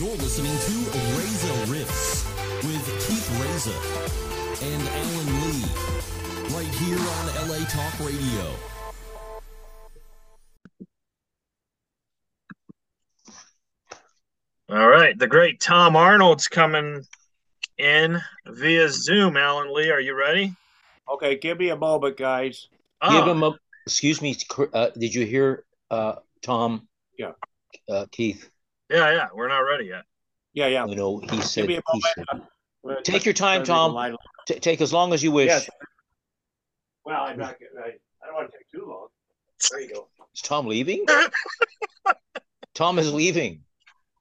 You're listening to Reza Rifts with Keith Reza and Alan Lee, right here on LA Talk Radio. All right, the great Tom Arnold's coming in via Zoom. Alan Lee, are you ready? Okay, give me a moment, guys. Oh, Give him a. Excuse me. Uh, did you hear uh, Tom? Yeah. Uh, Keith. Yeah, yeah, we're not ready yet. Yeah, yeah. You know, he said. he said- Well, Take your time, Tom. T- take as long as you wish. Yes. Well, I'm not. I, I don't want to take too long. There you go. Is Tom leaving? Tom is leaving.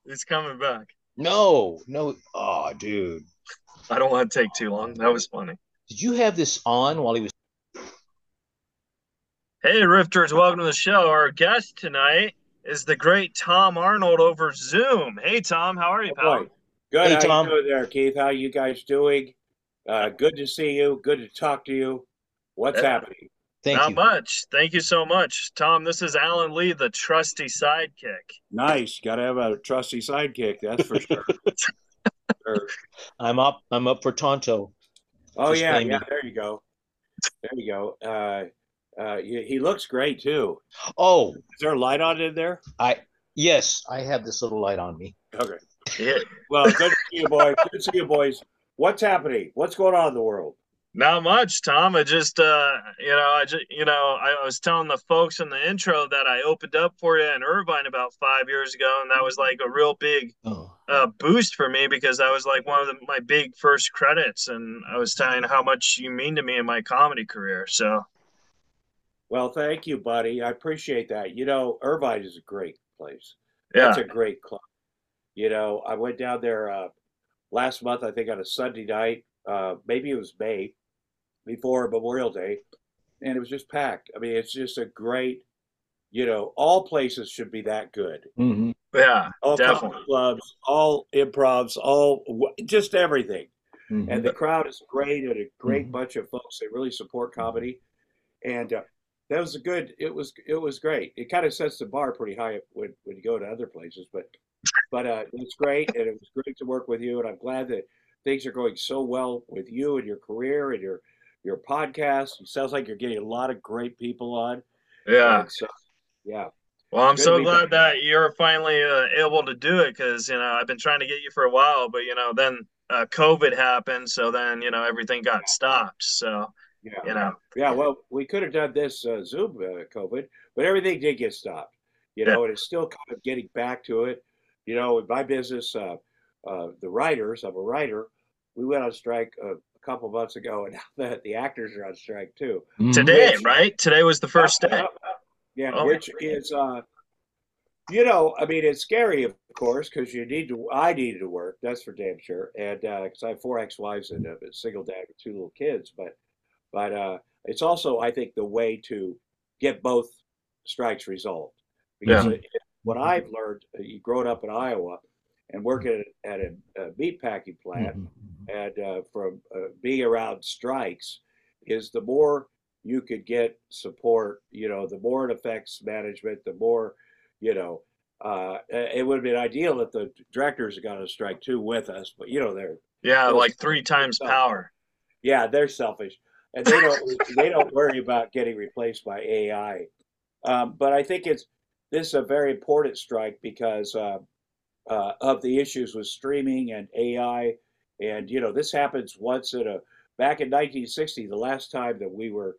He's coming back. No, no. Oh, dude. I don't want to take too long. That was funny. Did you have this on while he was? Hey, Rifters, welcome to the show. Our guest tonight is the great Tom Arnold over Zoom. Hey, Tom, how are you, Oh, pal? boy. Good. Hey, how Tom. you doing there, Keith? How you guys doing? Uh, good to see you. Good to talk to you. What's Yeah. happening? Thank Not you. much. Thank you so much, Tom. This is Alan Lee, the trusty sidekick. Nice. Got to have a trusty sidekick. That's for sure. Sure. I'm up. I'm up for Tonto. Oh Just yeah, yeah. me. There you go. There you go. Uh, uh, he, he looks great too. Oh, Is there a light on in there? I yes, I have this little light on me. Okay. Yeah, Well, good to see you, boys. Good to see you, boys. What's happening? What's going on in the world? not much, Tom. I just, uh, you know, I just, you know, I was telling the folks in the intro that I opened up for you in Irvine about five years ago, and that was like a real big Oh, uh, boost for me because that was like one of the, my big first credits, and I was telling how much you mean to me in my comedy career. So, Well, thank you, buddy. I appreciate that. You know, Irvine is a great place. yeah, It's a great club. You know, I went down there uh, last month, I think on a Sunday night. Uh, maybe it was May before Memorial Day, and it was just packed. I mean, it's just a great, you know, all places should be that good. hmm yeah, All Definitely. comedy clubs, all improvs, all just everything. hmm and the crowd is great and a great Mhm. bunch of folks that really support comedy and uh, that was a good it was it was great it kind of sets the bar pretty high when, when you go to other places but but uh, it's great and it was great to work with you and i'm glad that things are going so well with you and your career and your your podcast it sounds like you're getting a lot of great people on yeah. So, yeah Well, I'm Good so glad back. that you're finally uh, able to do it because you know I've been trying to get you for a while, but you know then uh, COVID happened, so then you know everything got stopped. So yeah you know, Yeah, well, we could have done this uh, Zoom uh, COVID, but everything did get stopped. You know, and it's still kind of getting back to it. You know, in my business, uh, uh, the writers, I'm a writer, we went on strike a, a couple months ago, and now the, the actors are on strike too. today, Which- right? Today was the first day. Yeah, Oh. which is, uh, you know, I mean, it's scary, of course, because you need to. I needed to work. That's for damn sure. And because I have four ex-wives and a single dad with two little kids, but but uh, it's also, I think, the way to get both strikes resolved. Because Yeah. it, what I've learned, uh, you growing up in Iowa and working at, a, a meat packing plant, Mhm. and uh, from uh, being around strikes is the more you could get support, you know, the more it affects management, the more, you know, uh, it would have been ideal if the directors had gone on strike too with us, but you know, they're, Yeah, like three times power. yeah, they're selfish and they don't, they don't worry about getting replaced by AI. Um, but I think it's, this is a very important strike because uh, uh, of the issues with streaming and AI. And, you know, this happens once in a, back in 1960, the last time that we were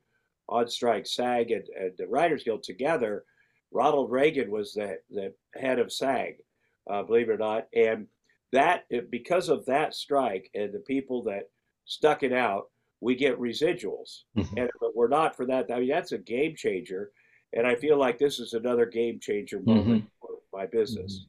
on strike, SAG and, and the Writers Guild together, Ronald Reagan was the, the head of SAG, uh, believe it or not. And that, because of that strike and the people that stuck it out, we get residuals. Mhm. And if it were not for that, I mean, that's a game changer. And I feel like this is another game changer moment mm-hmm. for my business. Mm-hmm.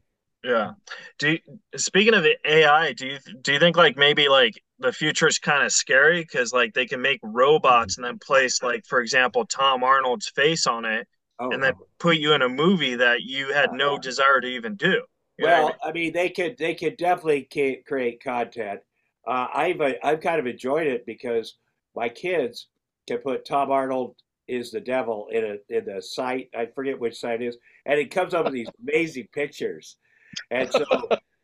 Yeah. Do you, speaking of the AI, do you do you think like maybe like the future is kind of scary because like they can make robots and then place like for example Tom Arnold's face on it Oh, and then put you in a movie that you had no uh-huh. desire to even do. You know I well, mean? I mean, they could they could definitely create content. Uh, I've uh, I've kind of enjoyed it because my kids can put Tom Arnold is the devil in a in the site. I forget which site it is, and it comes up with these amazing pictures. And so,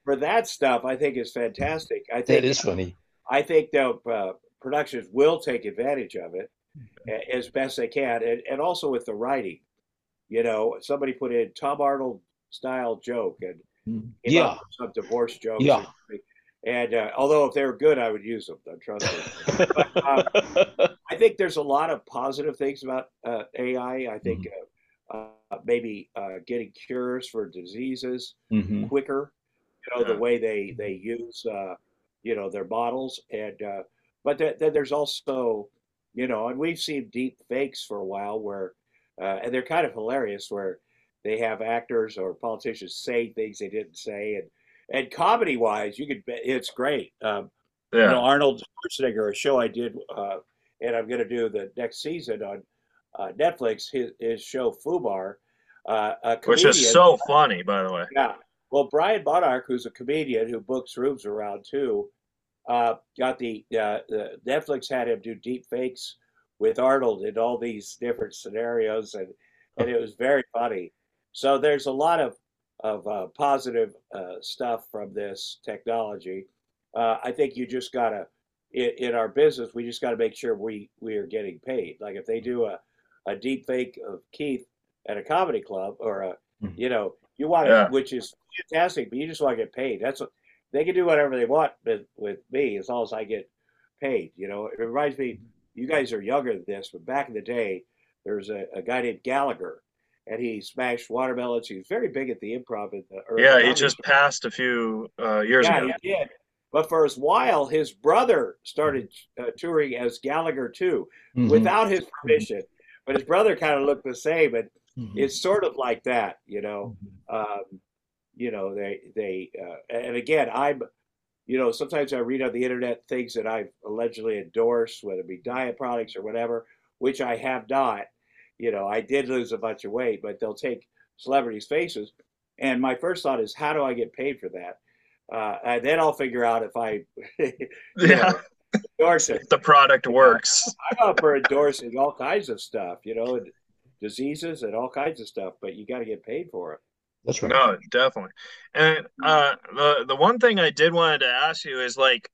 for that stuff, I think is fantastic. I think That is funny. I think that uh, productions will take advantage of it a- as best they can, and, and also with the writing. You know, somebody put in Tom Arnold style joke and Yeah. some divorce jokes. Yeah. And uh, although if they were good, I would use them. Don't trust me. um, I think there's a lot of positive things about uh, AI. I think uh, uh, maybe uh, getting cures for diseases Mhm. quicker. You know Yeah. the way they they use uh, you know their models, and uh, but th- then there's also you know, and we've seen deep fakes for a while where, uh, and they're kind of hilarious where they have actors or politicians say things they didn't say, and and comedy wise, you could it's great. Um, you know, Arnold Schwarzenegger, a show I did, uh, and I'm going to do the next season on uh, Netflix. His, his show Fubar, uh, a Which is comedian- so funny, by the way. yeah. Well, Brian Monarch, who's a comedian who books rooms around too, uh, got the, uh, the Netflix had him do deep fakes with Arnold in all these different scenarios, and and it was very funny. So there's a lot of of uh, positive uh, stuff from this technology. Uh, I think you just gotta in, in our business, we just got to make sure we we are getting paid. Like if they do a a deep fake of Keith at a comedy club or a Mhm. you know you want to Yeah. which is fantastic, but you just want to get paid. That's what they can do whatever they want with, with me as long as I get paid. You know, it reminds me, you guys are younger than this, but back in the day, there was a, a guy named Gallagher, and he smashed watermelons. He was very big at the improv. In the, early. Yeah, he just store. passed a few uh, years yeah, ago. he did. But for a while, his brother started uh, touring as Gallagher too, Mhm. without his permission. But his brother kind of looked the same, and Mhm. it's sort of like that, you know Mhm. um, you know they they uh, and again i'm you know sometimes i read on the internet things that i've allegedly endorsed whether it be diet products or whatever which i have not you know i did lose a bunch of weight but they'll take celebrities faces. And my first thought is how do i get paid for that? Uh, and then i'll figure out if i Yeah, know, endorse it. The product works. i'm up for endorsing all kinds of stuff you know and diseases and all kinds of stuff but you got to get paid for it. That's right. No, definitely. And uh, the the one thing I did wanted to ask you is like,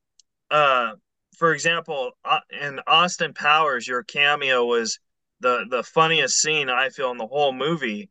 uh, for example, uh, in Austin Powers, your cameo was the the funniest scene I feel in the whole movie,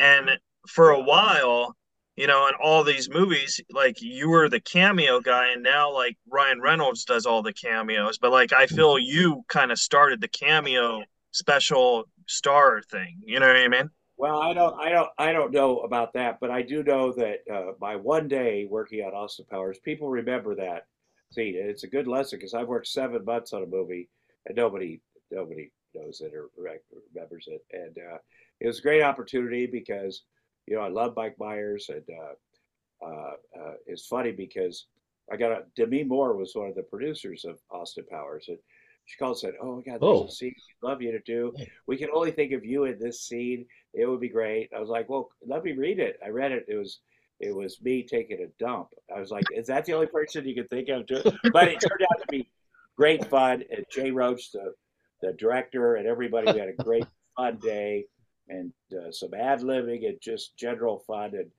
and for a while, you know, in all these movies, like you were the cameo guy, and now like Ryan Reynolds does all the cameos, but like I feel you kind of started the cameo special star thing. You know what I mean? Well, I don't, I don't, I don't know about that, but I do know that uh, by one day working on Austin Powers, people remember that scene. And it's a good lesson because I've worked seven months on a movie and nobody, nobody knows it or remembers it. And uh, it was a great opportunity because you know I love Mike Myers, and uh, uh, uh, it's funny because I got a, Demi Moore was one of the producers of Austin Powers, and she called and said, "Oh my God, there's Oh. a scene we'd love you to do. We can only think of you in this scene." it would be great. I was like, well, let me read it. I read it. It was it was me taking a dump. I was like, is that the only person you can think of? To? But it turned out to be great fun. And Jay Roach, the the director, and everybody we had a great fun day and uh, some ad libbing and just general fun. And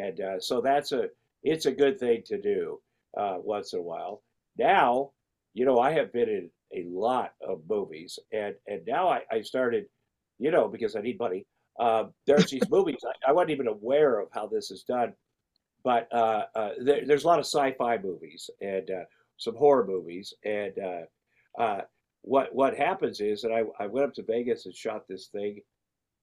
and uh, so that's a it's a good thing to do uh, once in a while. Now, you know, I have been in a lot of movies, and and now I, I started, you know, because I need money uh, there's these movies. I, I wasn't even aware of how this is done, but uh, uh, there, there's a lot of sci-fi movies and uh, some horror movies. And uh, uh, what what happens is that I, I went up to Vegas and shot this thing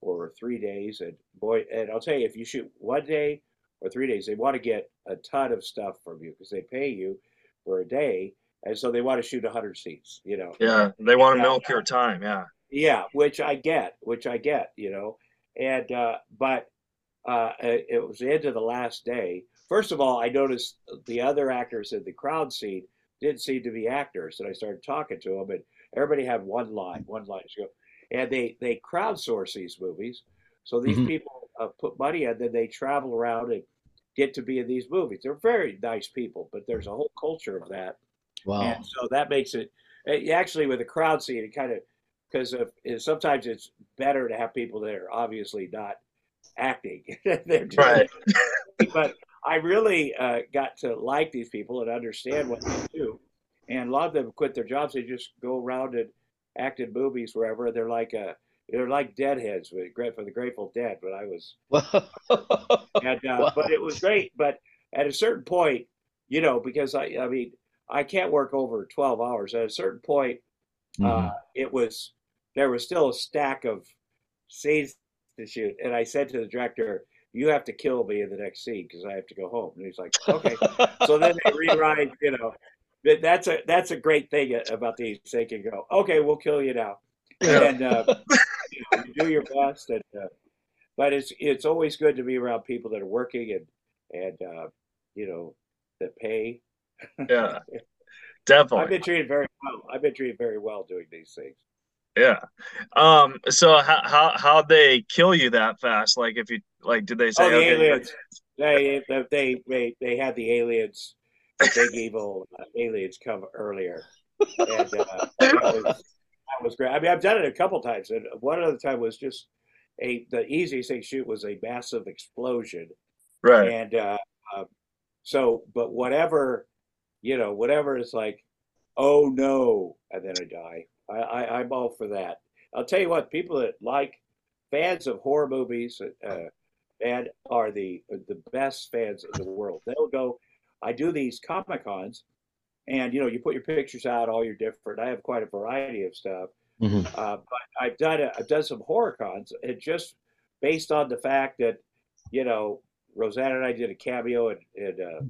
for three days. And boy, and I'll tell you, if you shoot one day or three days, they want to get a ton of stuff from you because they pay you for a day, and so they want to shoot 100 scenes. You know. Yeah, they want to milk your time. Yeah. Yeah, which I get, which I get, you know, and uh, but uh, it it was the end of the last day. First of all, I noticed the other actors in the crowd scene didn't seem to be actors, and I started talking to them, and everybody had one line, one line to go, and they they crowdsource these movies, so these Mhm. people uh, put money in, then they travel around and get to be in these movies. They're very nice people, but there's a whole culture of that. Wow. And so that makes it it- actually with a crowd scene, it kind of because sometimes it's better to have people that are obviously not acting. They're doing Right. but I really uh, got to like these people and understand what they do. And a lot of them quit their jobs. They just go around and act in movies wherever. They're like a, they're like deadheads with for the Grateful Dead. But I was, and, uh, but it was great. But at a certain point, you know, because I, I mean, I can't work over 12 hours. At a certain point, uh, mm-hmm. uh, it was there was still a stack of scenes to shoot, and I said to the director, "You have to kill me in the next scene because I have to go home." And he's like, "Okay." so then they rewrite, you know. That's a that's a great thing about these. They can go, "Okay, we'll kill you now," yeah. and uh, you, know, you, do your best. And uh, but it's it's always good to be around people that are working and and uh, you know that pay. Yeah, definitely. I've been treated very well. I've been treated very well doing these things. Yeah. Um. So how how how they kill you that fast? Like if you like, did they say? Oh, the okay, aliens. They, they they they had the aliens, big evil uh, aliens come earlier, and uh, that, was, that was great. I mean, I've done it a couple times, and one other time was just a the easiest thing to shoot was a massive explosion, right? And uh, um, so, but whatever, you know, whatever is like, oh no, and then I die. I, I I'm all for that. I'll tell you what, people that like fans of horror movies, uh, and are the the best fans in the world. They'll go. I do these comic cons, and you know, you put your pictures out, all your different. I have quite a variety of stuff. Mm-hmm. Uh, but I've done a, I've done some horror cons, and just based on the fact that you know Roseanne and I did a cameo in, in uh.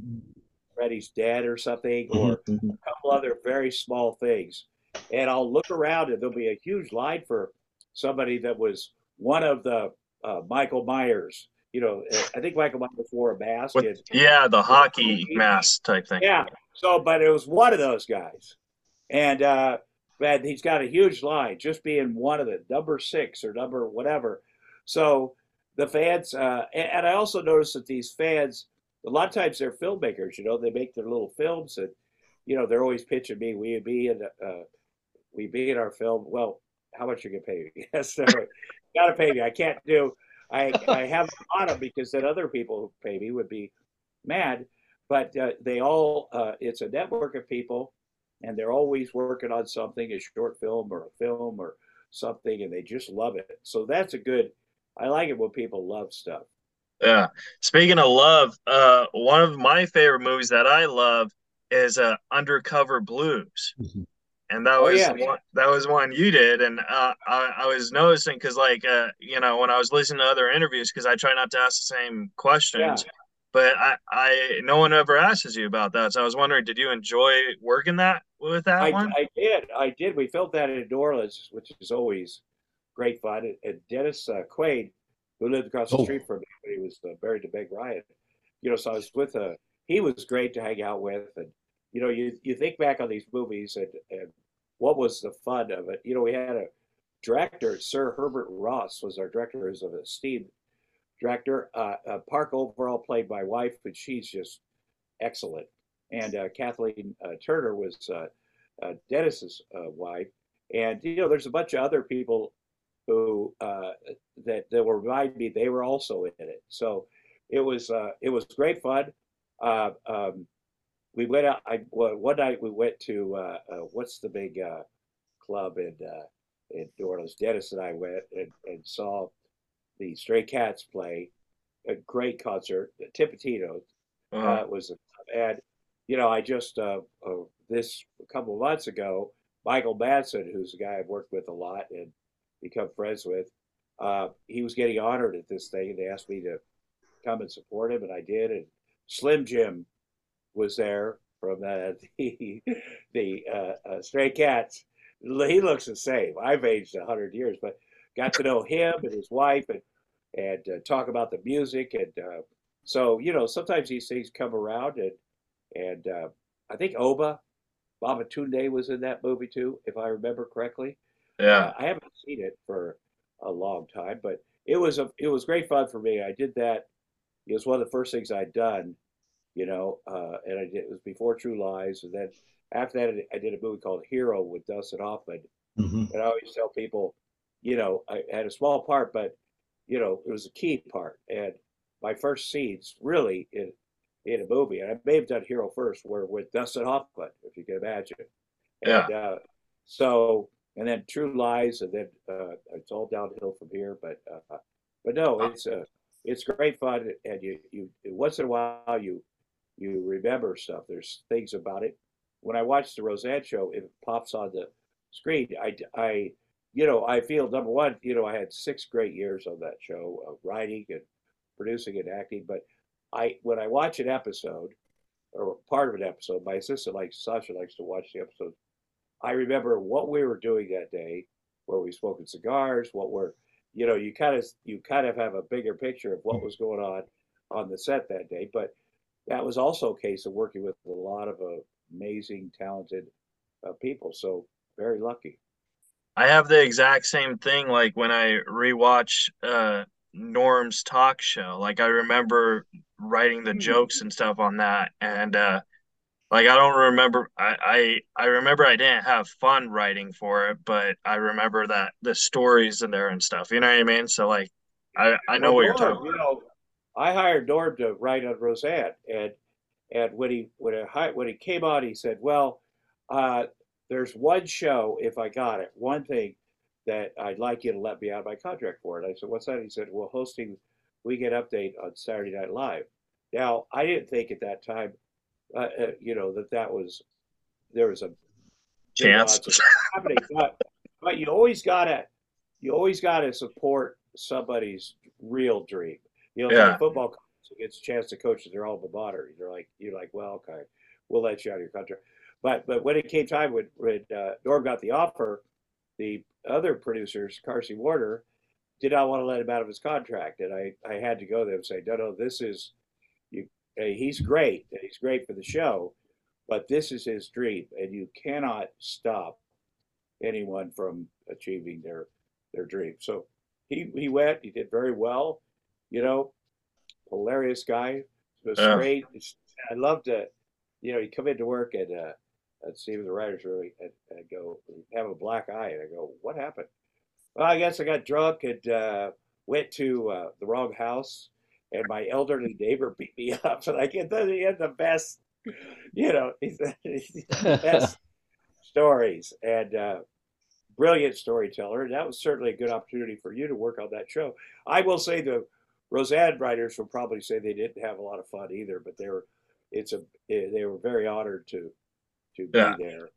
Freddy's Dead or something, or mm-hmm, mm-hmm. a couple other very small things. And I'll look around and there'll be a huge line for somebody that was one of the uh, Michael Myers. You know, I think Michael Myers wore a mask. With, and, yeah, the hockey mask type thing. Yeah. So, but it was one of those guys. And, uh, but he's got a huge line just being one of the number six or number whatever. So the fans, uh, and, and, I also noticed that these fans, a lot of times they're filmmakers. You know, they make their little films, and you know they're always pitching me, "We be in, uh, we be in our film." Well, how much are you gonna pay me? Yes, so, got to pay me. I can't do. I I have a lot of because then other people who pay me would be mad. But uh, they all, uh, it's a network of people, and they're always working on something, a short film or a film or something, and they just love it. So that's a good I like it when people love stuff. Yeah. Speaking of love, uh, one of my favorite movies that I love is uh, Undercover Blues. Mm-hmm. And that oh, was yeah. one, that was one you did, and uh, I, I was noticing because, like, uh, you know, when I was listening to other interviews, because I try not to ask the same questions, yeah. but I, I, no one ever asks you about that. So I was wondering, did you enjoy working that with that I, one? I did, I did. We filmed that in New Orleans, which is always great fun. And Dennis uh, Quaid, who lived across the oh. street from me he was uh, buried to Meg Ryan, you know, so I was with a, uh, he was great to hang out with. And, you know, you, you think back on these movies and, and what was the fun of it? You know, we had a director, Sir Herbert Ross was our director, is an esteemed director. Uh, uh, Park Overall played my wife, but she's just excellent. And uh, Kathleen uh, Turner was uh, uh, Dennis's wife. And, you know, there's a bunch of other people who that that will remind me they were also in it. So it was it was great fun. Um, we went out. I one night we went to uh, uh, what's the big uh, club in in New Orleans. Dennis and I went and, and saw the Stray Cats play a great concert. Tipitina uh-huh. was a, and you know I just this a couple of months ago. Michael Madsen, who's a guy I've worked with a lot, and become friends with. Uh, he was getting honored at this thing, and they asked me to come and support him, and I did. And Slim Jim was there from the the, the uh, uh, Stray Cats. He looks the same. I've aged hundred years, but got to know him and his wife, and and uh, talk about the music, and uh, so you know sometimes these things come around, and and uh, I think Obba Baba Babatunde was in that movie too, if I remember correctly. Yeah, uh, I haven't seen it for a long time, but it was a it was great fun for me. I did that. It was one of the first things I'd done, you know, uh, and I did, it was before True Lies, and then after that, I did a movie called Hero with Dustin Hoffman. Mm-hmm. And I always tell people, you know, I had a small part, but you know, it was a key part. And my first scenes, really, it, in a movie. And I may have done Hero first, where with Dustin Hoffman, if you can imagine. Yeah. Uh, so, and then True Lies, and then uh, it's all downhill from here. But uh, but no, it's uh, it's great fun, and you you once in a while you you remember stuff. There's things about it. When I watch the Roseanne show, it pops on the screen. I I you know I feel number one, you know I had six great years on that show, of writing and producing and acting. But I when I watch an episode or part of an episode, my assistant like Sasha likes to watch the episode. I remember what we were doing that day, where we smoking cigars, what we're you know, you kind of you kind of have a bigger picture of what hmm. was going on on the set that day. But that was also a case of working with a lot of uh, amazing, talented uh, people. So very lucky. I have the exact same thing. Like when I rewatch uh, Norm's talk show, like I remember writing the jokes and stuff on that, and uh, like I don't remember. I, I I remember I didn't have fun writing for it, but I remember that the stories in there and stuff. You know what I mean? So like, I I know Well, what you're talking. You know, I hired Norm to write on Roseanne, and and when he when I, when he came on, he said, "Well, uh, there's one show if I got it, one thing that I'd like you to let me out of my contract for." And I said, "What's that?" He said, "Well, hosting Weekend Update on Saturday Night Live." Now, I didn't think at that time, uh, uh, you know, that that was there was a Chance. odds of it happening, but but you always gotta you always gotta support somebody's real dream. You know, Yeah. football coach gets a chance to coach their alma mater. You're like you're like, well, okay, we'll let you out of your contract. But but when it came time when when uh, Norm got the offer, the other producers, Carsey-Werner, did not want to let him out of his contract, and I I had to go there and say, no, no, this is you. He's great. He's great for the show, but this is his dream, and you cannot stop anyone from achieving their their dream. So he he went. He did very well. You know, hilarious guy. It was Yeah. great. I loved it. You know, you come into work and uh, and see the writers really and, go have a black eye, and I go, what happened? Well, I guess I got drunk and uh, went to uh, the wrong house, and my elderly neighbor beat me up. And I get the he had the best, you know, he's, he's the best stories and uh, brilliant storyteller. And that was certainly a good opportunity for you to work on that show. I will say the Roseanne writers will probably say they didn't have a lot of fun either, but they were it's a eh, they were very honored to to be Yeah. there.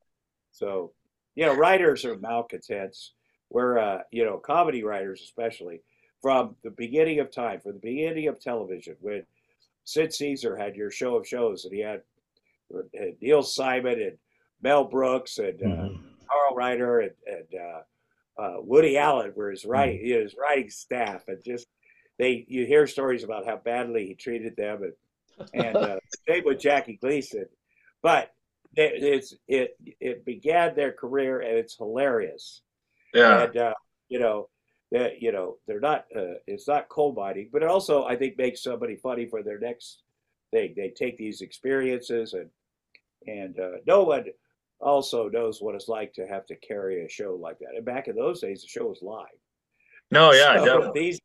So you know, writers are malcontents. Where uh, you know, comedy writers especially from the beginning of time, from the beginning of television, when Sid Caesar had your show of shows, and he had, had Neil Simon and Mel Brooks and uh, Mhm. Carl Reiner and, and uh, uh, Woody Allen were his writing his writing staff, and just they you hear stories about how badly he treated them, and and uh, same with Jackie Gleason, but it, it's it it began their career and it's hilarious, Yeah. and uh, you know that you know they're not uh, it's not cold mining, but it also I think makes somebody funny for their next thing. They take these experiences and and uh, no one also knows what it's like to have to carry a show like that. And back in those days, the show was live. No, yeah, So definitely. these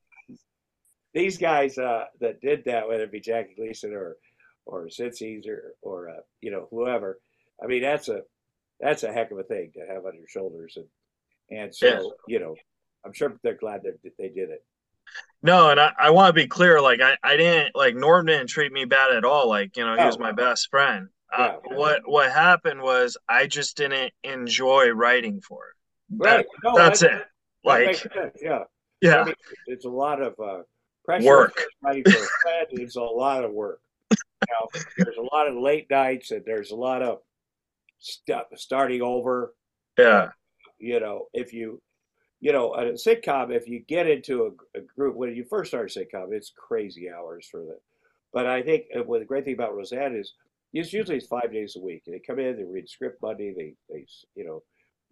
these guys uh, that did that, whether it be Jackie Gleason or or Sid Caesar or uh, you know whoever, I mean that's a that's a heck of a thing to have on your shoulders, and and so Yeah. you know I'm sure they're glad that they did it. No, and I, I want to be clear. Like I, I didn't like Norm didn't treat me bad at all. Like you know, he was my best friend. Uh, Yeah. what what happened was I just didn't enjoy writing for it. Right? No, that's that- it. that Like sense. Yeah. I yeah, mean, it's a lot of uh, pressure. Work. Writing for a is a lot of work. Now, there's a lot of late nights and there's a lot of stuff starting over. yeah, You know, if you, you know, at a sitcom, if you get into a, a group when you first start a sitcom, it's crazy hours for them. But I think what the great thing about Roseanne is, it's usually it's five days a week. They come in, they read script Monday, they, they, you know,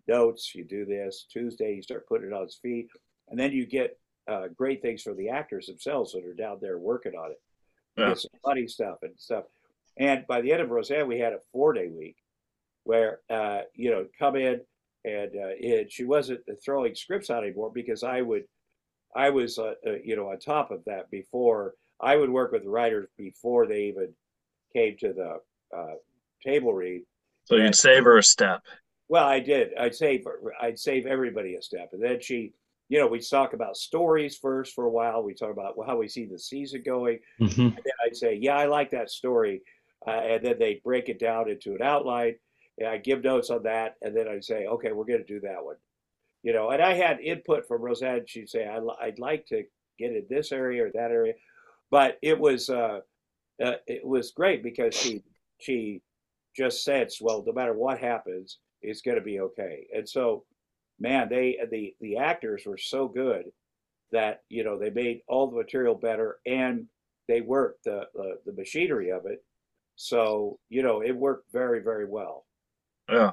notes. You do this Tuesday, you start putting it on its feet, and then you get uh, great things for the actors themselves that are down there working on it. Yeah. funny stuff and stuff. And by the end of Roseanne, we had a four day week where uh, you know come in and uh, it, she wasn't throwing scripts out anymore because I would I was uh, uh, you know on top of that before I would work with the writers before they even came to the uh, table read. So you'd save her a step. Well, I did. I'd save I'd save everybody a step, and then she, you know, we'd talk about stories first for a while. We talk about how we see the season going, Mhm. and then I'd say, "Yeah, I like that story," uh, and then they'd break it down into an outline, and I'd give notes on that, and then I'd say, "Okay, we're going to do that one," you know. And I had input from Roseanne. She'd say, I, "I'd like to get in this area or that area," but it was uh, uh, it was great because she she just sensed, well, no matter what happens, it's going to be okay. And so, man, they uh, the the actors were so good that you know they made all the material better and they worked the the, the machinery of it. So you know it worked very very well. Yeah.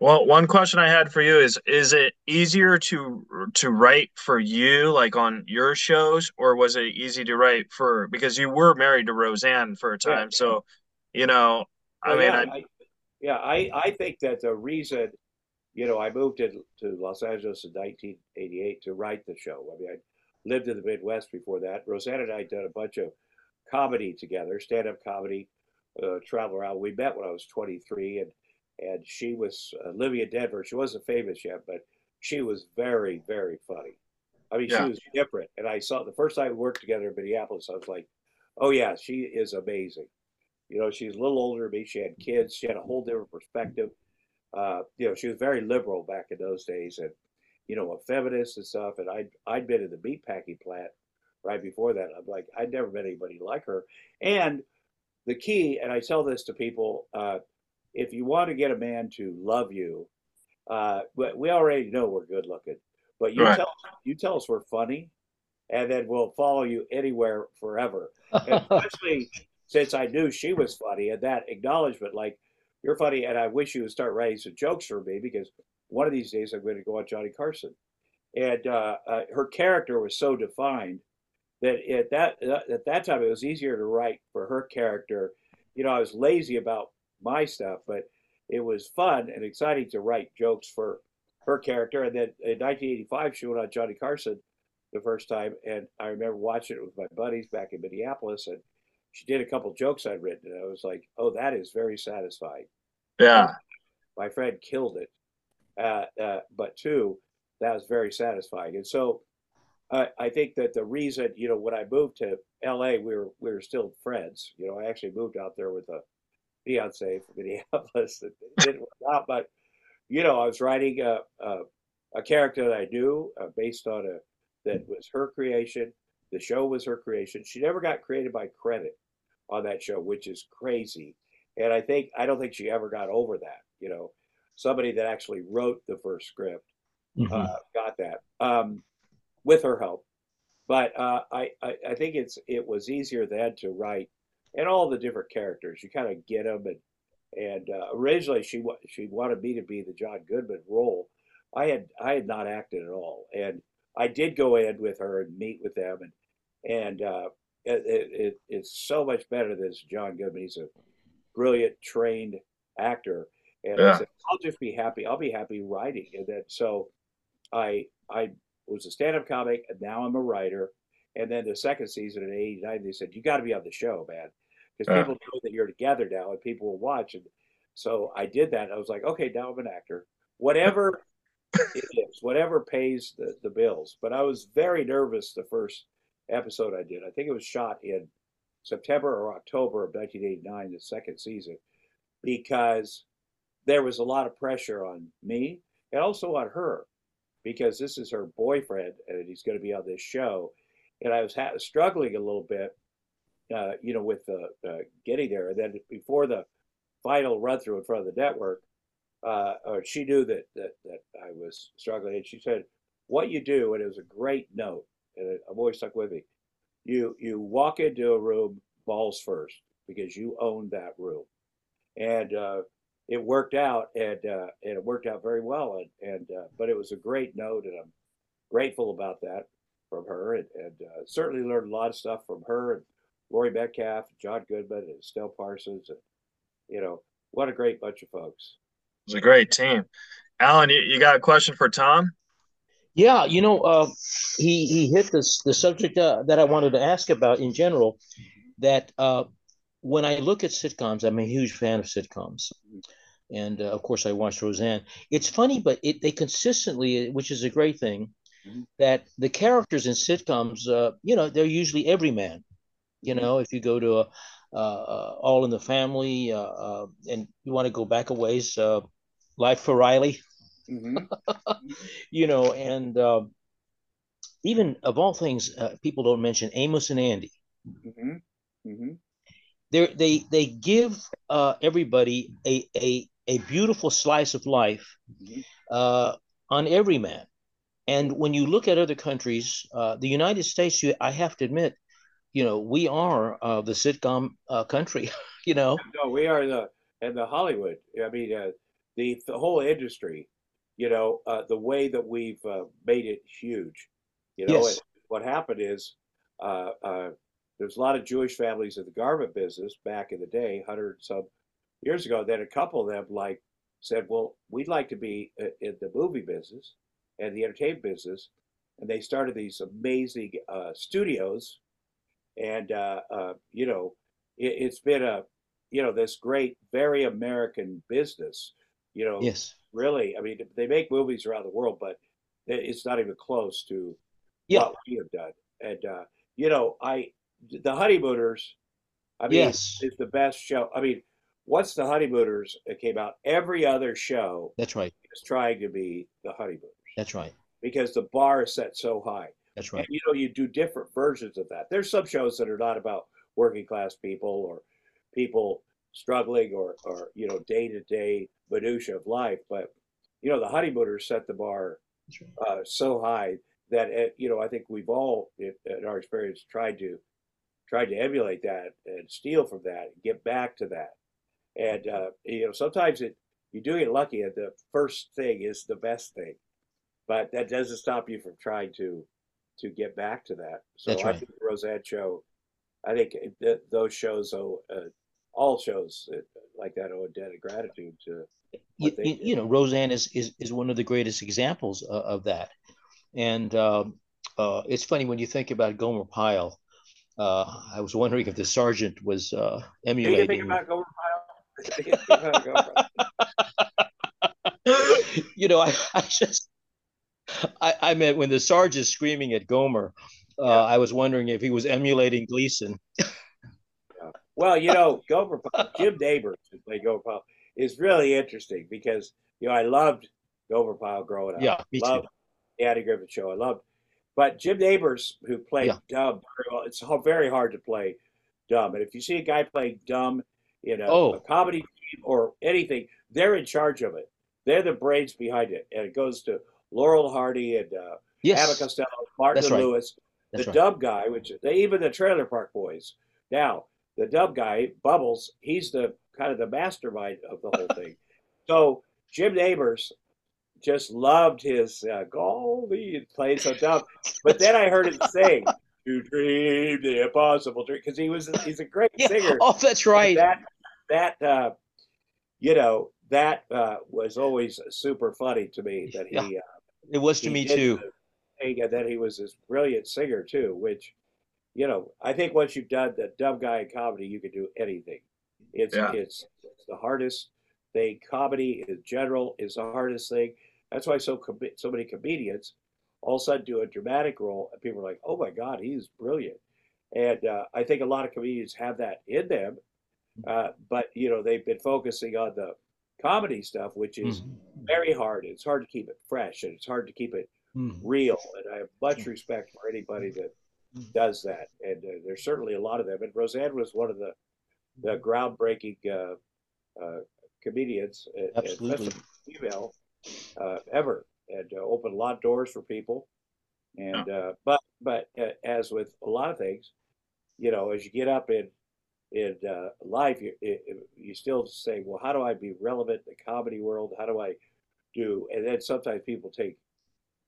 Well, one question I had for you is is it easier to to write for you like on your shows or was it easy to write for because you were married to Roseanne for a Yeah. time. So, you know, I Well, mean, yeah, I, I, yeah, I, I think that the reason, you know, I moved to, to Los Angeles in 1988 to write the show. I mean, I lived in the Midwest before that. Roseanne and I did a bunch of comedy together, stand-up comedy, uh, travel around. We met when I was 23, and and she was uh, living in Denver. She wasn't famous yet, but she was very, very funny. I mean, Yeah. she was different. And I saw the first time we worked together in Minneapolis, I was like, oh yeah, she is amazing. You know, she's a little older than me. She had kids. She had a whole different perspective. Uh, you know, she was very liberal back in those days, and you know, a feminist and stuff. And I'd I'd been in the meatpacking plant right before that. I'm like, I'd never met anybody like her. And the key, and I tell this to people, uh, if you want to get a man to love you, uh, we we already know we're good looking, but you Right. tell you tell us we're funny, and then we'll follow you anywhere forever and especially since I knew she was funny and that acknowledgement, like you're funny, and I wish you would start writing some jokes for me because one of these days I'm going to go on Johnny Carson. And uh, uh, her character was so defined that at that uh, at that time it was easier to write for her character. You know, I was lazy about my stuff, but it was fun and exciting to write jokes for her character. And then in 1985, she went on Johnny Carson the first time, and I remember watching it with my buddies back in Minneapolis, and she did a couple jokes I'd written, and I was like, "Oh, that is very satisfying." yeah. My friend killed it, uh, uh, but two, that was very satisfying. And so, I I think that the reason, you know, when I moved to LA, we were we were still friends. You know, I actually moved out there with a fiance from Minneapolis. It didn't work out, but you know, I was writing a a, a character that I knew uh, based on a that was her creation. The show was her creation. She never got created by credit on that show, which is crazy. And I think I don't think she ever got over that. You know, somebody that actually wrote the first script Mhm. uh, got that um, with her help. But uh, I, I I think it's it was easier then to write and all the different characters. You kind of get them and and uh, originally she she wanted me to be the John Goodman role. I had I had not acted at all, and I did go in with her and meet with them, and and uh, it, it, it- it's so much better than John Goodman. He's a brilliant, trained actor, and I said, I'll just be happy. I'll be happy writing, and then so I I was a stand-up comic, and now I'm a writer. And then the second season in '89, they said you got to be on the show, man, because Yeah. people know that you're together now, and people will watch. And so I did that. I was like, okay, now I'm an actor. Whatever it is, whatever pays the, the bills. But I was very nervous the first episode I did. I think it was shot in September or October of 1989, the second season, because there was a lot of pressure on me and also on her because this is her boyfriend and he's going to be on this show. And I was ha- struggling a little bit, uh, you know, with uh, getting there. And then before the final run through in front of the network, uh, she knew that, that that I was struggling, and she said, "What you do," and it was a great note, and it, I'm always stuck with me. You you walk into a room balls first because you own that room, and uh, it worked out, and uh, and it worked out very well, and and uh, but it was a great note, and I'm grateful about that from her, and, and uh, certainly learned a lot of stuff from her and Laurie Metcalf, John Goodman, and Estelle Parsons, and you know what a great bunch of folks. It was a great team. Alan, you, you got a question for Tom? Yeah, you know, uh, he he hit this the subject uh, that I wanted to ask about in general. That uh, when I look at sitcoms, I'm a huge fan of sitcoms. And uh, of course, I watched Roseanne. It's funny, but it, they consistently, which is a great thing, mm-hmm. that the characters in sitcoms, uh, you know, they're usually everyman. You mm-hmm. know, if you go to a, uh, All in the Family, uh, uh, and you want to go back a ways, uh, Life of Riley, mm-hmm. you know, and um, even of all things, people don't mention Amos and Andy. Mm-hmm. Mm-hmm. They they give everybody a, a a beautiful slice of life mm-hmm. on every man. And when you look at other countries, uh, the United States, you, I have to admit, you know, we are uh, the sitcom uh, country. you know, no, we are the and the Hollywood. I mean, uh, the the whole industry. You know, uh, the way that we've uh, made it huge. You know, yes. what happened is uh, there's a lot of Jewish families in the garment business back in the day, hundred some years ago. Then a couple of them like said, "Well, we'd like to be in the movie business and the entertainment business," and they started these amazing studios and uh, uh, you know, it, has been a you know this great, very American business. You know, yes, really. I mean, they make movies around the world, but it's not even close to yeah. what we have done. And uh, you know, I the Honeymooners. I mean, yes. is the best show. I mean, once the Honeymooners came out, every other show that's right is trying to be the Honeymooners. That's right. Because the bar is set so high. That's right. And, you know, you do different versions of that. There's some shows that are not about working class people or people struggling or, or you know, day to day minutia of life. But, you know, the honeymooners set the bar uh, so high that, uh, you know, I think we've all, in, in our experience, tried to tried to emulate that and steal from that, and get back to that. And, uh, you know, sometimes it, you do get lucky and the first thing is the best thing, but that doesn't stop you from trying to to get back to that. So That's right. I think the Roseanne show, I think th- those shows owe uh, all shows like that owe a debt of gratitude to. You, you, know, Roseanne is, is is one of the greatest examples of, of that, and um, uh, it's funny when you think about Gomer Pyle. Uh, I was wondering if the sergeant was uh, emulating. You think about Gomer Pyle? you know, I, I just I, I meant when the sergeant is screaming at Gomer, uh, yeah. I was wondering if he was emulating Gleason. well, you know, Gomer, Jim Nabors, who played Gomer Pyle, is really interesting because you know I loved Gomer Pyle growing up. Yeah, me loved too. The Andy Griffith Show, I loved. But Jim Nabors, who played yeah. dumb, it's very hard to play dumb. And if you see a guy playing dumb in a, oh. a comedy team or anything, they're in charge of it. They're the brains behind it, and it goes to Laurel Hardy and uh, yes. Abbott Costello, Martin That's Lewis, the right. dub guy, which they even the Trailer Park Boys. Now the dub guy, Bubbles, he's the kind of the mastermind of the whole thing. So Jim Nabors just loved his uh, Goldie playing so dumb. But then I heard him sing "To Dream the Impossible Dream" because he was he's a great yeah. singer. Oh, that's right. That that uh, you know that uh, was always super funny to me that he yeah. Uh, it was to me too. And that he was this brilliant singer too, which, you know, I think once you've done the dumb guy in comedy, you can do anything. It's yeah. it's, it's the hardest thing. Comedy in general is the hardest thing. That's why so com- so many comedians all of a sudden do a dramatic role, and people are like, "Oh my God, he's brilliant." And uh, I think a lot of comedians have that in them, uh, but you know they've been focusing on the comedy stuff, which is mm-hmm. very hard. It's hard to keep it fresh and it's hard to keep it mm-hmm. real. And I have much respect for anybody that. Does that. And uh, there's certainly a lot of them. And Roseanne was one of the the groundbreaking uh, uh, comedians, absolutely female uh, ever, and uh, opened a lot of doors for people. And uh, but but as with a lot of things, you know, as you get up in in uh, life, you, you still say, well, how do I be relevant in the comedy world? How do I do? And then sometimes people take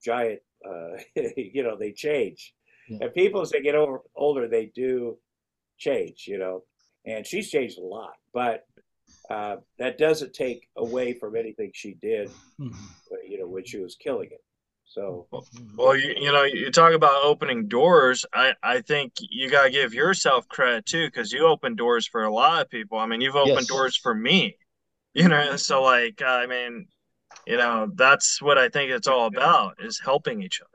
giant, uh, you know, they change. Yeah. And people, as they get over, older, they do change, you know. And she's changed a lot, but uh, that doesn't take away from anything she did, mm-hmm. you know, when she was killing it. So, well, you, you know, you talk about opening doors. I, I think you got to give yourself credit too, because you open doors for a lot of people. I mean, you've opened yes. doors for me, you know, so like, I mean, you know, that's what I think it's all about is helping each other.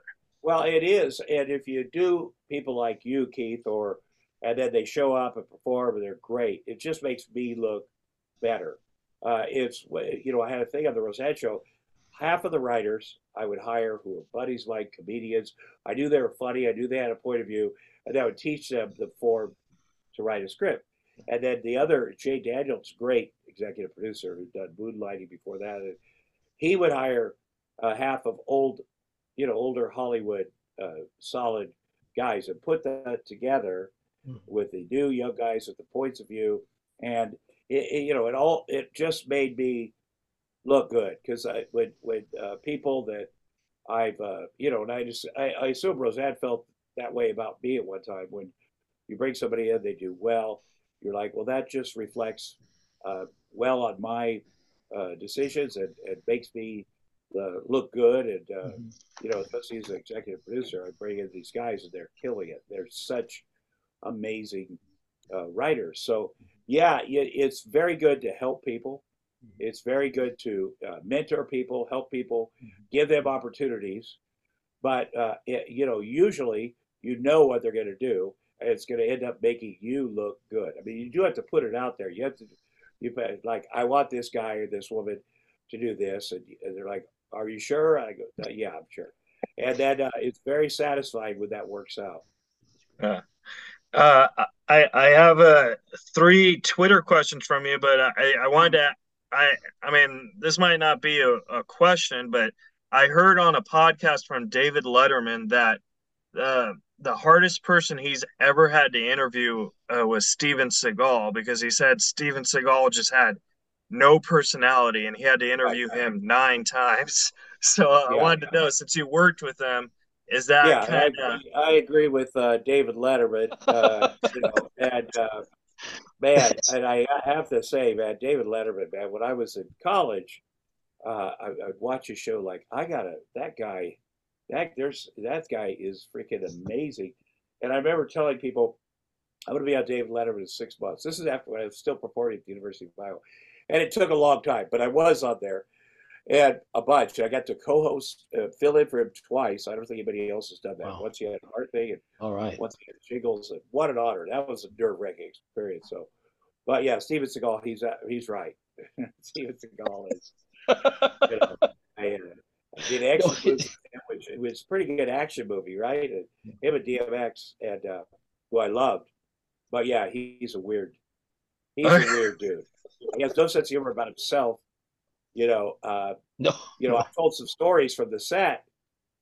Well, it is. And if you do people like you, Keith, or, and then they show up and perform and they're great, it just makes me look better. Uh, it's, you know, I had a thing on the Roseanne show half of the writers I would hire who were buddies like comedians. I knew they were funny. I knew they had a point of view, and I would teach them the form to write a script. And then the other, Jay Daniels, great executive producer who'd done Moonlighting before that, he would hire uh, half of old, you know, older Hollywood uh, solid guys and put that together mm. with the new young guys with the points of view, and it, it, you know, it all it just made me look good because I with with uh, people that I've uh, you know, and I just I, I assume Roseanne felt that way about me at one time when you bring somebody in, they do well. You're like, well, that just reflects uh, well on my uh, decisions and, and makes me uh, look good. And uh, mm-hmm. you know, especially as an executive producer, I bring in these guys and they're killing it. They're such amazing uh, writers. So yeah, it's very good to help people. It's very good to uh, mentor people, help people, mm-hmm. give them opportunities. But uh, it, you know, usually you know what they're going to do, and it's going to end up making you look good. I mean, you do have to put it out there. You have to, you like, I want this guy or this woman to do this, and, and they're like, "Are you sure?" I go, uh, "Yeah, I'm sure." And then uh, it's very satisfying when that works out. Uh, I I have uh, three Twitter questions from you, but I, I wanted to I I mean, this might not be a, a question, but I heard on a podcast from David Letterman that uh, the hardest person he's ever had to interview uh, was Steven Seagal because he said Steven Seagal just had no personality and he had to interview him nine times. So uh, yeah, I wanted to know since you worked with him, is that yeah? Kinda... I, agree, I agree with uh, David Letterman. Uh, you know, and uh, man, and I have to say, man, David Letterman, man, when I was in college, uh, I, would watch a show like I gotta that guy, that there's that guy is freaking amazing, and I remember telling people, I'm gonna be on David Letterman in six months. This is after when I was still performing at the University of Iowa, and it took a long time, but I was on there, and a bunch. I got to co-host, uh, fill in for him twice. I don't think anybody else has done that. Wow. Once he had a heart thing, and all right, once he had shingles, and what an honor! That was a nerve-wracking experience. So, but yeah, Steven Seagal, he's uh, he's right. Steven Seagal is. you know, I, uh, did action movie, which it was a pretty good action movie, right? And him and DMX, and uh, who I loved. But yeah, he, he's a weird, he's a weird dude. He has no sense of humor about himself you know, uh, no, you know. I told some stories from the set,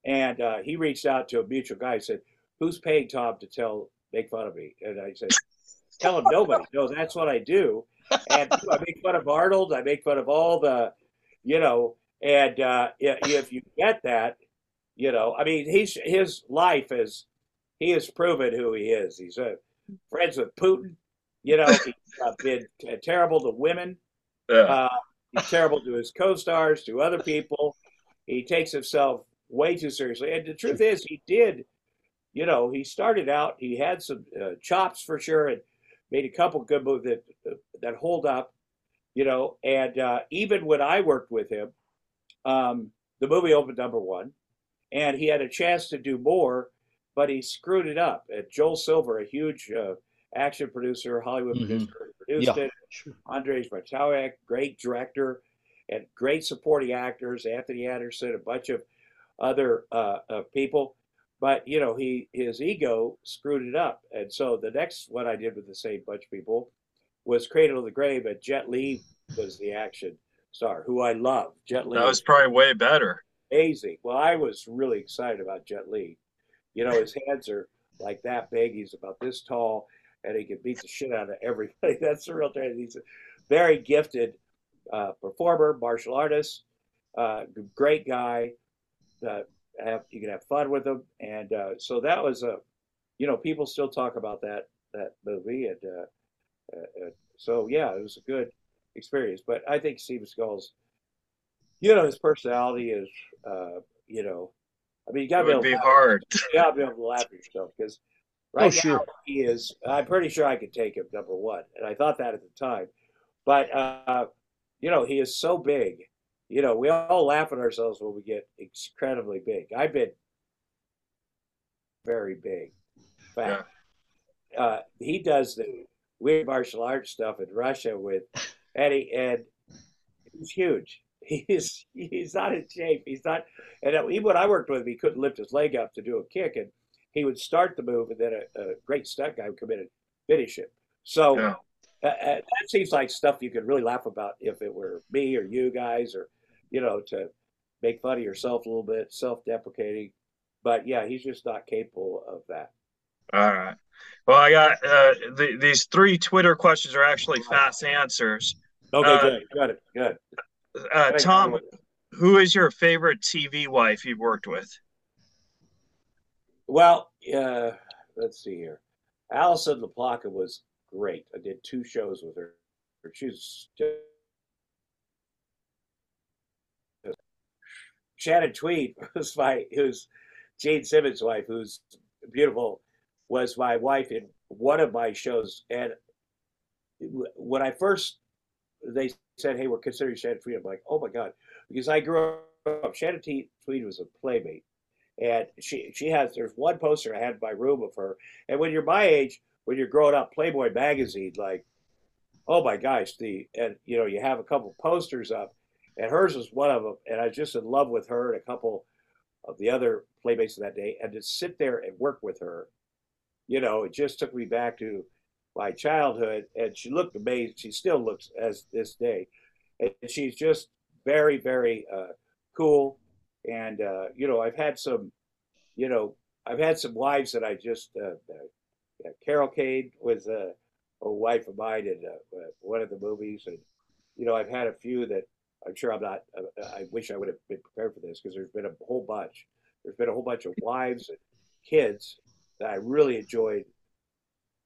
and uh, he reached out to a mutual guy. and said, "Who's paying Tom to tell make fun of me?" And I said, "Tell him nobody." no, that's what I do. And I make fun of Arnold. I make fun of all the, you know, and uh, if you get that, you know, I mean, he's his life is he has proven who he is. He's uh, friends with Putin. You know, he's uh, been terrible to women. Yeah. Uh, He's terrible to his co-stars, to other people. He takes himself way too seriously. And the truth is, he did. You know, he started out. He had some uh, chops for sure, and made a couple good movies that uh, that hold up. You know, and uh, even when I worked with him, um, the movie opened number one, and he had a chance to do more, but he screwed it up. And Joel Silver, a huge uh, action producer, Hollywood mm-hmm. producer, produced yeah, it. Sure. Andrzej Bartkowiak, great director, and great supporting actors. Anthony Anderson, a bunch of other uh, uh, people. But you know, he his ego screwed it up, and so the next one I did with the same bunch of people was Cradle of the Grave, and Jet Li was the action star, who I love. Jet Li. That was probably way better. Amazing. Well, I was really excited about Jet Li. You know, his hands are like that big. He's about this tall and he can beat the shit out of everybody. That's the real tragedy. He's a very gifted uh, performer, martial artist, uh, great guy. Uh, have, you can have fun with him, and uh, so that was a, you know, people still talk about that that movie, and uh, uh, so yeah, it was a good experience. But I think Steven Seagal's, you know, his personality is, you know, I mean, you got to be It able be to hard. you got to be able to laugh at yourself because right Oh, now sure. he is. I'm pretty sure I could take him number one, and I thought that at the time. But uh, you know, he is so big. You know, we all laugh at ourselves when we get incredibly big. I've been very big. Fact, uh, he does the weird martial arts stuff in Russia with Eddie, and he's huge. He's he's not in shape. He's not, and even when I worked with him, he couldn't lift his leg up to do a kick, and he would start the move, and then a, a great stunt guy would come in and finish it. So Yeah. uh, uh, that seems like stuff you could really laugh about if it were me or you guys, or you know, to make fun of yourself a little bit, self-deprecating. But yeah, he's just not capable of that. All right. Well, I got uh, the, these three Twitter questions are actually fast answers. Okay, Uh, good, good, good. Uh, Tom, who is your favorite TV wife you've worked with? Well, uh, let's see here. Alison La Placa was great. I did two shows with her. She's just Shannon Tweed was my who's Gene Simmons' wife, who's beautiful, was my wife in one of my shows. And when I first they said, "Hey, we're considering Shannon Tweed," I'm like, "Oh my god," because I grew up. Shannon Tweed was a playmate, and she she has. There's one poster I had in my room of her. And when you're my age, when you're growing up, Playboy magazine, like, oh my gosh, the and you know you have a couple posters up, and hers was one of them. And I was just in love with her and a couple of the other playmates of that day, and to sit there and work with her, you know, it just took me back to my childhood. And she looked amazing. She still looks as this day, and she's just very, very uh, cool. And uh, you know, I've had some, you know, I've had some wives that I just. Uh, uh, Carol Kane was a, a wife of mine in uh, uh, one of the movies, and you know, I've had a few that I'm sure I'm not. Uh, I wish I would have been prepared for this because there's been a whole bunch. There's been a whole bunch of wives and kids that I really enjoyed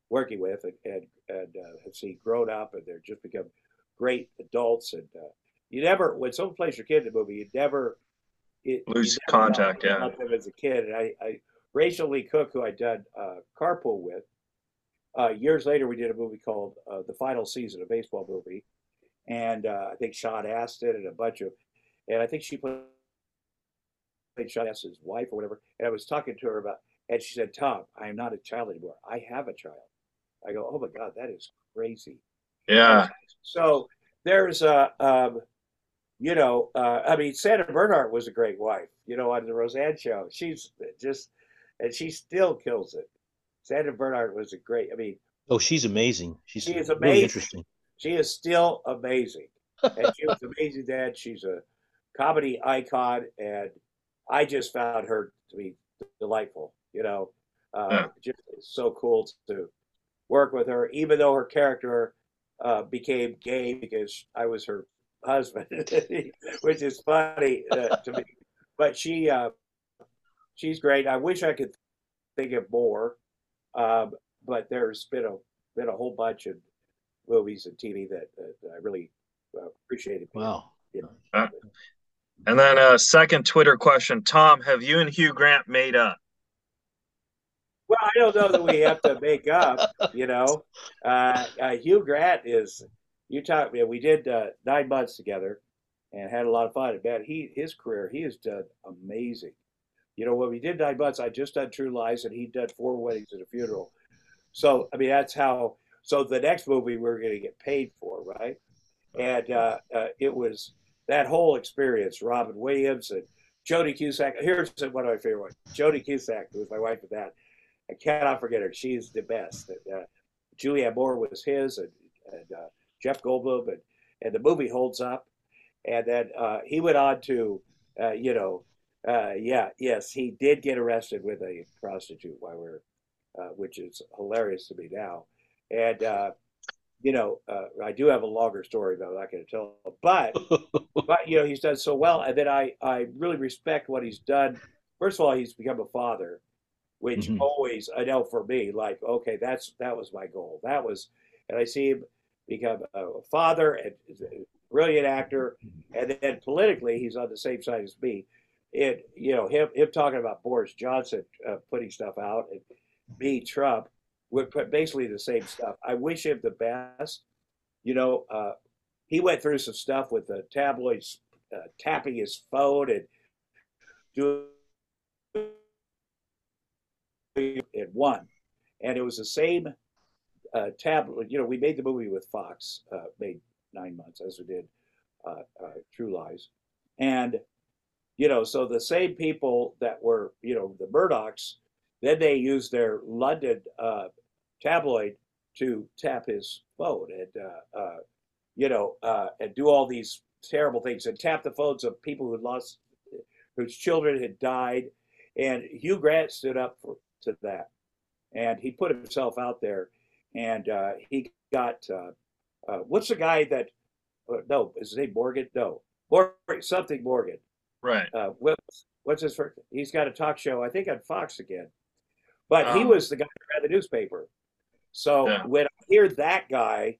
working with, and and, and uh, have seen grown up, and they're just become great adults. And uh, you never, when someone plays your kid in a movie, you never it, Lose never know contact, yeah. about them as a kid. And I, I Rachael Leigh Cook, who I did uh, carpool with. Uh, years later, we did a movie called uh, The Final Season, a baseball movie, and uh, I think Sean Astin and a bunch of, and I think she played, played Sean Astin's wife or whatever. And I was talking to her about, and she said, "Tom, I am not a child anymore. I have a child." I go, "Oh my God, that is crazy." Yeah. So there's a, um, you know, uh, I mean, Sandra Bernhard was a great wife, you know, on the Roseanne show. She's just, and she still kills it. Sandra Bernhard was a great, I mean, Oh, she's amazing. She's She is really amazing. interesting. she is still amazing. And she was amazing dad. She's a comedy icon. And I just found her to be delightful, you know, uh, just so cool to work with her, even though her character uh, became gay because I was her husband, which is funny uh, to me. But she, uh, she's great. I wish I could think of more, um, but there's been a been a whole bunch of movies and TV that, that I really uh, appreciated. Wow. And then a second Twitter question. Tom, have you and Hugh Grant made up? Well, I don't know that we have to make up. You know, uh, uh, Hugh Grant is. You talk. Yeah, We did uh, nine months together, and had a lot of fun. And man, he his career he has done amazing. You know, when we did nine months, I just done True Lies, and he done four weddings and a funeral. So I mean, that's how. So the next movie we're going to get paid for, right? And uh, uh, it was that whole experience. Robin Williams and Jodie Cusack. Here's one of my favorite ones. Jodie Cusack, was my wife with that. I cannot forget her. She's the best. And, uh, Julianne Moore was his, and, and uh, Jeff Goldblum, and, and the movie holds up. And then uh, he went on to, uh, you know, uh, yeah, yes, he did get arrested with a prostitute while we're, uh, which is hilarious to me now. And uh, you know, uh, I do have a longer story, but I'm not going to tell. But but you know, he's done so well, and then I I really respect what he's done. First of all, he's become a father, which Mhm. always I know for me, like okay, that's that was my goal. That was, and I see him become a father and a brilliant actor, and then politically he's on the same side as me. it you know him him talking about Boris Johnson uh, putting stuff out and me Trump would put basically the same stuff. I wish him the best. You know, uh, he went through some stuff with the tabloids uh, tapping his phone and doing it won, and it was the same uh, tabloid. You know, we made the movie with Fox, uh, made nine months as we did uh, uh, True Lies, and you know, so the same people that were, you know, the Murdochs, then they used their London uh, tabloid to tap his phone and, uh, you know, and do all these terrible things and tap the phones of people who lost, whose children had died. And Hugh Grant stood up for, to that. And he put himself out there and uh, he got, uh, what's the guy that, no, is his name Morgan? No, Morgan, something Morgan Right. Uh, what's, what's his first? He's got a talk show, I think, on Fox again. But he Um, was the guy who read the newspaper. So Yeah. when I hear that guy,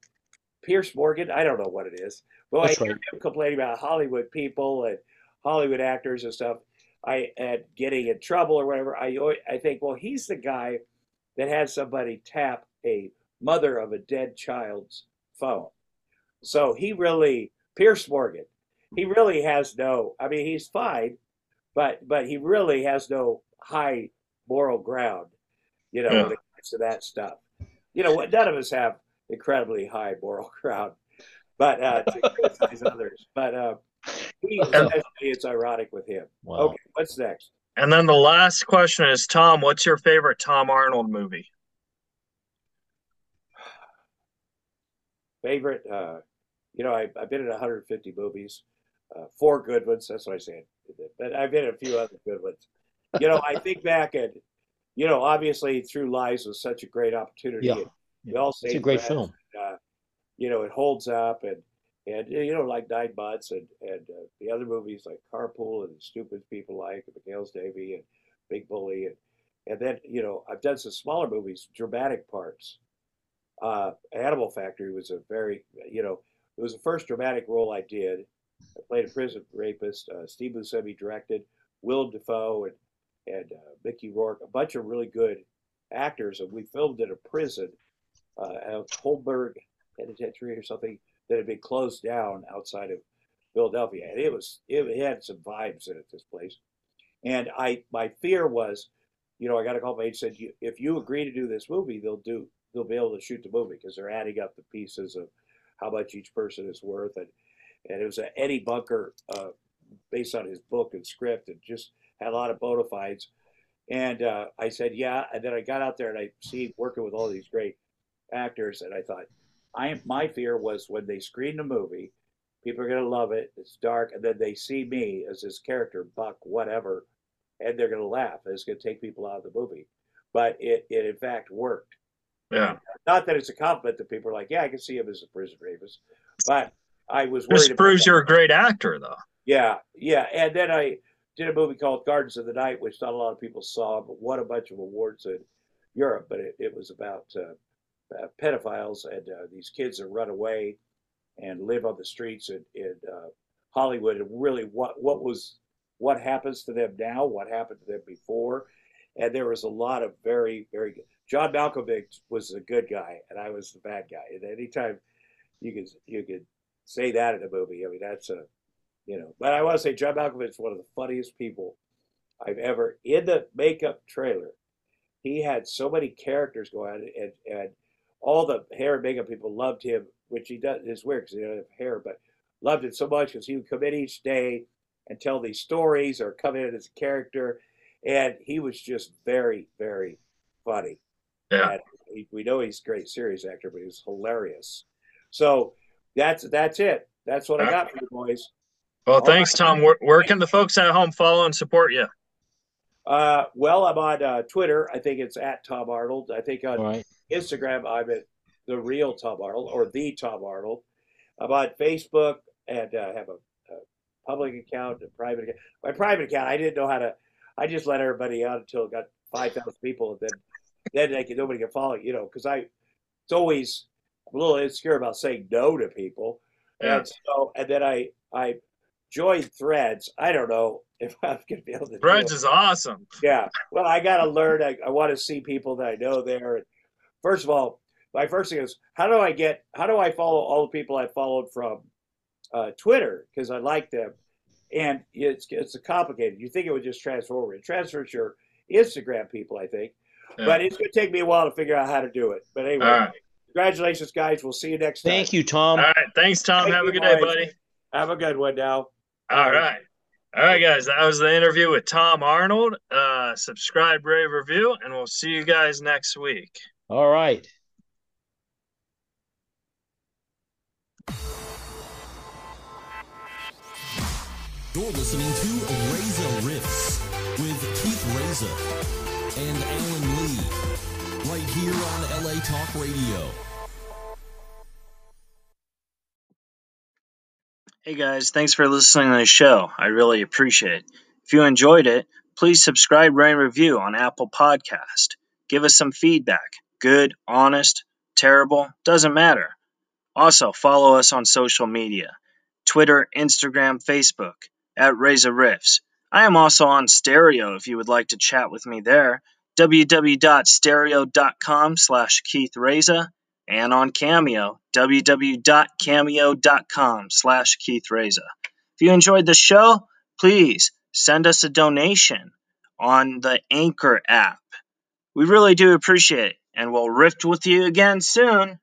Piers Morgan, I don't know what it is, but That's I hear right. him complaining about Hollywood people and Hollywood actors and stuff. I and getting in trouble or whatever. I I think, well, he's the guy that had somebody tap a mother of a dead child's phone. So he really Piers Morgan he really has no i mean he's fine but but he really has no high moral ground you know Yeah. when it comes to that stuff you know what none of us have incredibly high moral ground but uh to criticize others but uh he, it's ironic with him Wow. okay what's next And then the last question is Tom, what's your favorite Tom Arnold movie? Favorite uh you know I, i've been in 150 movies uh, four good ones that's what i said but i've been in a few other good ones you know i think back at you know obviously True Lies was such a great opportunity Yeah. we all It's a great film. uh, you know it holds up and and you know like nine months and and uh, the other movies like carpool and stupid people like and McHale's Navy and big bully and and then you know i've done some smaller movies dramatic parts uh, Animal Factory was a very, you know, it was the first dramatic role I did. I played a prison rapist. Uh, Steve Buscemi directed. Willem Dafoe and and uh, Mickey Rourke, a bunch of really good actors, and we filmed in a prison, uh, at Holmesburg Penitentiary or something that had been closed down outside of Philadelphia, and it was it had some vibes in it. This place, and I my fear was, you know, I got a call from agent said, if you agree to do this movie, they'll do they'll be able to shoot the movie because they're adding up the pieces of how much each person is worth. And and it was a Eddie Bunker uh, based on his book and script and just had a lot of bona fides. And uh, I said yeah and then I got out there and I see working with all these great actors and I thought I my fear was when they screen the movie people are gonna love it it's dark and then they see me as this character Buck whatever and they're gonna laugh and it's gonna take people out of the movie. But it, it in fact worked Yeah. not that it's a compliment that people are like, yeah, I can see him as a prison rapist, but I was worried. This proves you're a great actor though. Yeah, yeah, and then I did a movie called Gardens of the Night, which not a lot of people saw, but won a bunch of awards in Europe. But it, it was about uh, uh, pedophiles and uh, these kids that run away and live on the streets in, in uh, Hollywood, and really what what was what happens to them now, what happened to them before, and there was a lot of very very good. John Malkovich was the good guy, and I was the bad guy. And anytime you could you could say that in a movie, I mean that's a you know. But I want to say John Malkovich is one of the funniest people I've ever in the makeup trailer. He had so many characters going on, and and all the hair and makeup people loved him, which he does. It's weird because he doesn't have hair, but loved it so much because he would come in each day and tell these stories or come in as a character, and he was just very very funny. Yeah. And he, we know he's a great serious actor, but he's hilarious. So that's that's it. That's what I got for you boys. Well, thanks, Tom. Where, where can the folks at home follow and support you? Uh, well, I'm on uh, Twitter. I think it's at Tom Arnold. I think on All right. Instagram, I'm at the real Tom Arnold or the Tom Arnold. I'm on Facebook and uh, have a, a public account, a private account. My private account, I didn't know how to. I just let everybody out until it got five thousand people, and then then they can, nobody can follow. You know, because I it's always I'm a little insecure about saying no to people, Yeah. and so and then I I joined Threads. I don't know if I'm going to be able to. Threads is awesome. Yeah. Well, I got to learn. I, I want to see people that I know there. First of all, my first thing is how do I get? How do I follow all the people I followed from uh, Twitter because I like them, and it's it's complicated. You think it would just transfer over? It transfers your Instagram people, I think, yeah. but it's going to take me a while to figure out how to do it. But anyway, congratulations, guys. We'll see you next time. Thank you, Tom. All right, thanks, Tom. Thank Have a good boys. day, buddy. Have a good one now. All right. All right, guys. That was the interview with Tom Arnold. Uh, subscribe, rate, review, and we'll see you guys next week. All right. You're listening to Reza Rifts with Keith Reza and Alan Lee, right here on LA Talk Radio. Hey guys, thanks for listening to the show. I really appreciate it. If you enjoyed it, please subscribe, rate, and review on Apple Podcast. Give us some feedback. Good, honest, terrible, doesn't matter. Also, follow us on social media Twitter, Instagram, Facebook at Reza Rifts. I am also on Stereo if you would like to chat with me there. www.stereo.com slash Keith Reza and on Cameo, www.cameo.com slash Keith Reza. If you enjoyed the show, please send us a donation on the Anchor app. We really do appreciate it, and we'll rift with you again soon.